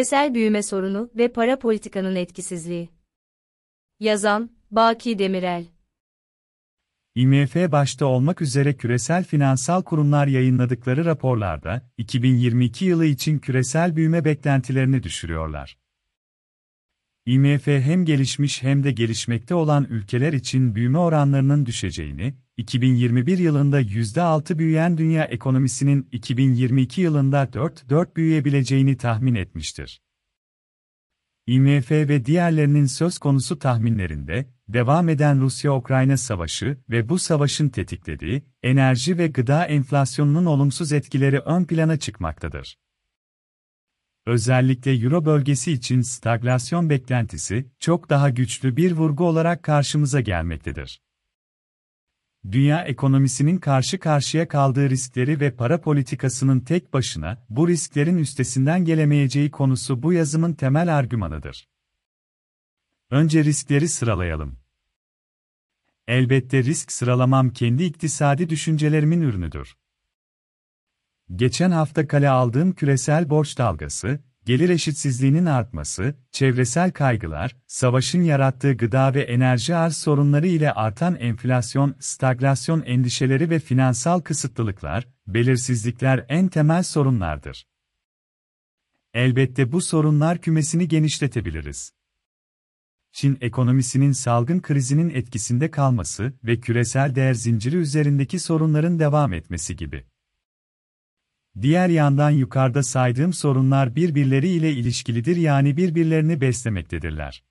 Küresel büyüme sorunu ve para politikanın etkisizliği. Yazan, Baki Demirel. IMF başta olmak üzere küresel finansal kurumlar yayınladıkları raporlarda, 2022 yılı için küresel büyüme beklentilerini düşürüyorlar. IMF hem gelişmiş hem de gelişmekte olan ülkeler için büyüme oranlarının düşeceğini, 2021 yılında %6 büyüyen dünya ekonomisinin 2022 yılında 4-4 büyüyebileceğini tahmin etmiştir. IMF ve diğerlerinin söz konusu tahminlerinde, devam eden Rusya-Ukrayna savaşı ve bu savaşın tetiklediği, enerji ve gıda enflasyonunun olumsuz etkileri ön plana çıkmaktadır. Özellikle Euro bölgesi için stagflasyon beklentisi, çok daha güçlü bir vurgu olarak karşımıza gelmektedir. Dünya ekonomisinin karşı karşıya kaldığı riskleri ve para politikasının tek başına bu risklerin üstesinden gelemeyeceği konusu bu yazımın temel argümanıdır. Önce riskleri sıralayalım. Elbette risk sıralamam kendi iktisadi düşüncelerimin ürünüdür. Geçen hafta kale aldığım küresel borç dalgası, gelir eşitsizliğinin artması, çevresel kaygılar, savaşın yarattığı gıda ve enerji arz sorunları ile artan enflasyon, stagflasyon endişeleri ve finansal kısıtlılıklar, belirsizlikler en temel sorunlardır. Elbette bu sorunlar kümesini genişletebiliriz. Çin ekonomisinin salgın krizinin etkisinde kalması ve küresel değer zinciri üzerindeki sorunların devam etmesi gibi. Diğer yandan yukarıda saydığım sorunlar birbirleriyle ilişkilidir yani birbirlerini beslemektedirler.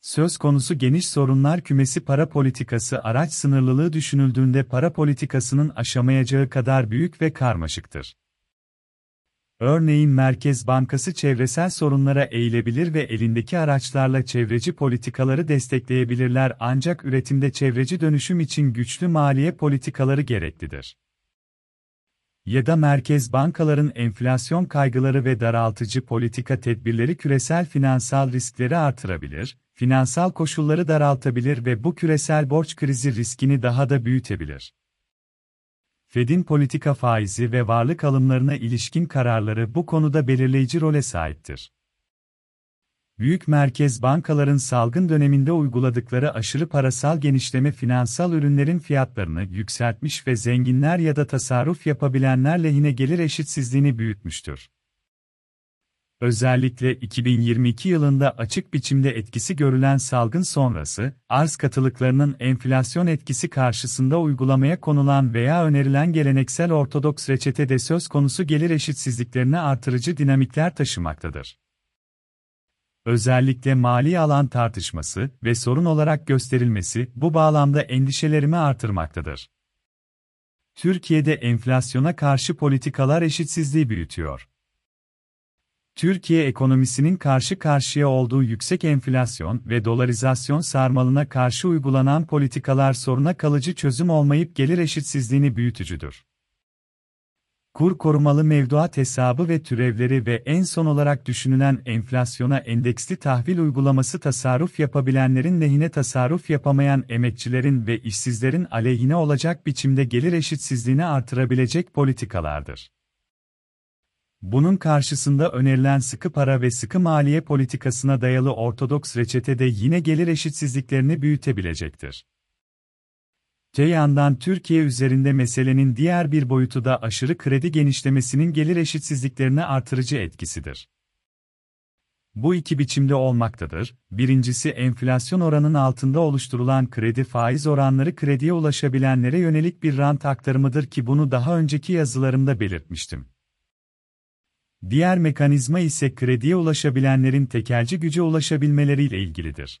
Söz konusu geniş sorunlar kümesi para politikası araç sınırlılığı düşünüldüğünde para politikasının aşamayacağı kadar büyük ve karmaşıktır. Örneğin Merkez Bankası çevresel sorunlara eğilebilir ve elindeki araçlarla çevreci politikaları destekleyebilirler ancak üretimde çevreci dönüşüm için güçlü maliye politikaları gereklidir ya da merkez bankaların enflasyon kaygıları ve daraltıcı politika tedbirleri küresel finansal riskleri artırabilir, finansal koşulları daraltabilir ve bu küresel borç krizi riskini daha da büyütebilir. Fed'in politika faizi ve varlık alımlarına ilişkin kararları bu konuda belirleyici role sahiptir büyük merkez bankaların salgın döneminde uyguladıkları aşırı parasal genişleme finansal ürünlerin fiyatlarını yükseltmiş ve zenginler ya da tasarruf yapabilenler lehine gelir eşitsizliğini büyütmüştür. Özellikle 2022 yılında açık biçimde etkisi görülen salgın sonrası, arz katılıklarının enflasyon etkisi karşısında uygulamaya konulan veya önerilen geleneksel ortodoks reçetede söz konusu gelir eşitsizliklerini artırıcı dinamikler taşımaktadır özellikle mali alan tartışması ve sorun olarak gösterilmesi bu bağlamda endişelerimi artırmaktadır. Türkiye'de enflasyona karşı politikalar eşitsizliği büyütüyor. Türkiye ekonomisinin karşı karşıya olduğu yüksek enflasyon ve dolarizasyon sarmalına karşı uygulanan politikalar soruna kalıcı çözüm olmayıp gelir eşitsizliğini büyütücüdür kur korumalı mevduat hesabı ve türevleri ve en son olarak düşünülen enflasyona endeksli tahvil uygulaması tasarruf yapabilenlerin lehine tasarruf yapamayan emekçilerin ve işsizlerin aleyhine olacak biçimde gelir eşitsizliğini artırabilecek politikalardır. Bunun karşısında önerilen sıkı para ve sıkı maliye politikasına dayalı ortodoks reçete de yine gelir eşitsizliklerini büyütebilecektir. Te yandan Türkiye üzerinde meselenin diğer bir boyutu da aşırı kredi genişlemesinin gelir eşitsizliklerine artırıcı etkisidir. Bu iki biçimde olmaktadır. Birincisi enflasyon oranının altında oluşturulan kredi faiz oranları krediye ulaşabilenlere yönelik bir rant aktarımıdır ki bunu daha önceki yazılarımda belirtmiştim. Diğer mekanizma ise krediye ulaşabilenlerin tekelci güce ulaşabilmeleriyle ilgilidir.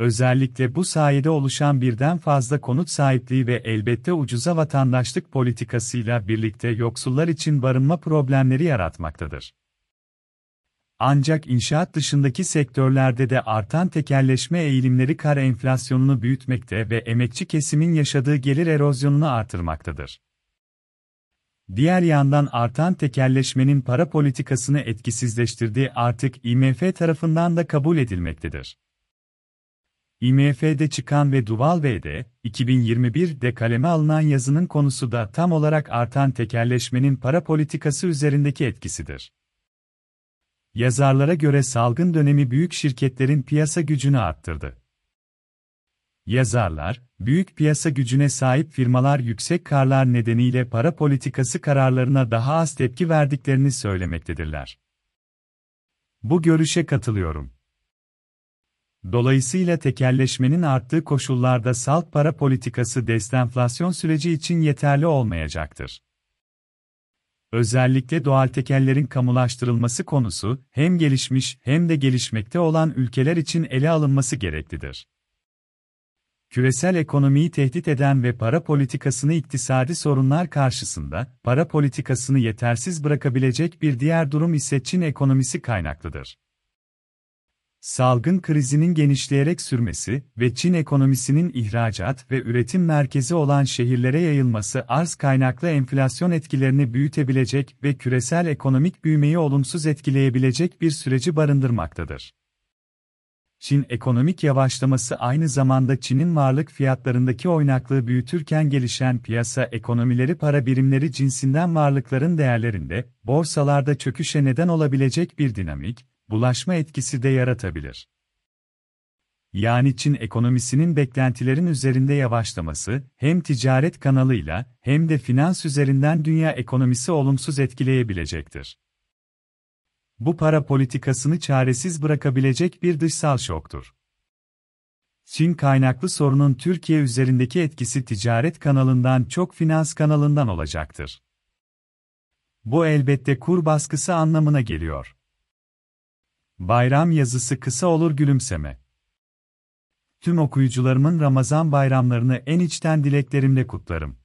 Özellikle bu sayede oluşan birden fazla konut sahipliği ve elbette ucuza vatandaşlık politikasıyla birlikte yoksullar için barınma problemleri yaratmaktadır. Ancak inşaat dışındaki sektörlerde de artan tekelleşme eğilimleri kar enflasyonunu büyütmekte ve emekçi kesimin yaşadığı gelir erozyonunu artırmaktadır. Diğer yandan artan tekelleşmenin para politikasını etkisizleştirdiği artık IMF tarafından da kabul edilmektedir. IMF'de çıkan ve Duval B'de, 2021'de kaleme alınan yazının konusu da tam olarak artan tekerleşmenin para politikası üzerindeki etkisidir. Yazarlara göre salgın dönemi büyük şirketlerin piyasa gücünü arttırdı. Yazarlar, büyük piyasa gücüne sahip firmalar yüksek karlar nedeniyle para politikası kararlarına daha az tepki verdiklerini söylemektedirler. Bu görüşe katılıyorum. Dolayısıyla tekelleşmenin arttığı koşullarda salt para politikası destenflasyon süreci için yeterli olmayacaktır. Özellikle doğal tekellerin kamulaştırılması konusu, hem gelişmiş hem de gelişmekte olan ülkeler için ele alınması gereklidir. Küresel ekonomiyi tehdit eden ve para politikasını iktisadi sorunlar karşısında, para politikasını yetersiz bırakabilecek bir diğer durum ise Çin ekonomisi kaynaklıdır. Salgın krizinin genişleyerek sürmesi ve Çin ekonomisinin ihracat ve üretim merkezi olan şehirlere yayılması arz kaynaklı enflasyon etkilerini büyütebilecek ve küresel ekonomik büyümeyi olumsuz etkileyebilecek bir süreci barındırmaktadır. Çin ekonomik yavaşlaması aynı zamanda Çin'in varlık fiyatlarındaki oynaklığı büyütürken gelişen piyasa ekonomileri para birimleri cinsinden varlıkların değerlerinde, borsalarda çöküşe neden olabilecek bir dinamik, bulaşma etkisi de yaratabilir. Yani Çin ekonomisinin beklentilerin üzerinde yavaşlaması, hem ticaret kanalıyla hem de finans üzerinden dünya ekonomisi olumsuz etkileyebilecektir. Bu para politikasını çaresiz bırakabilecek bir dışsal şoktur. Çin kaynaklı sorunun Türkiye üzerindeki etkisi ticaret kanalından çok finans kanalından olacaktır. Bu elbette kur baskısı anlamına geliyor. Bayram yazısı kısa olur gülümseme. Tüm okuyucularımın Ramazan bayramlarını en içten dileklerimle kutlarım.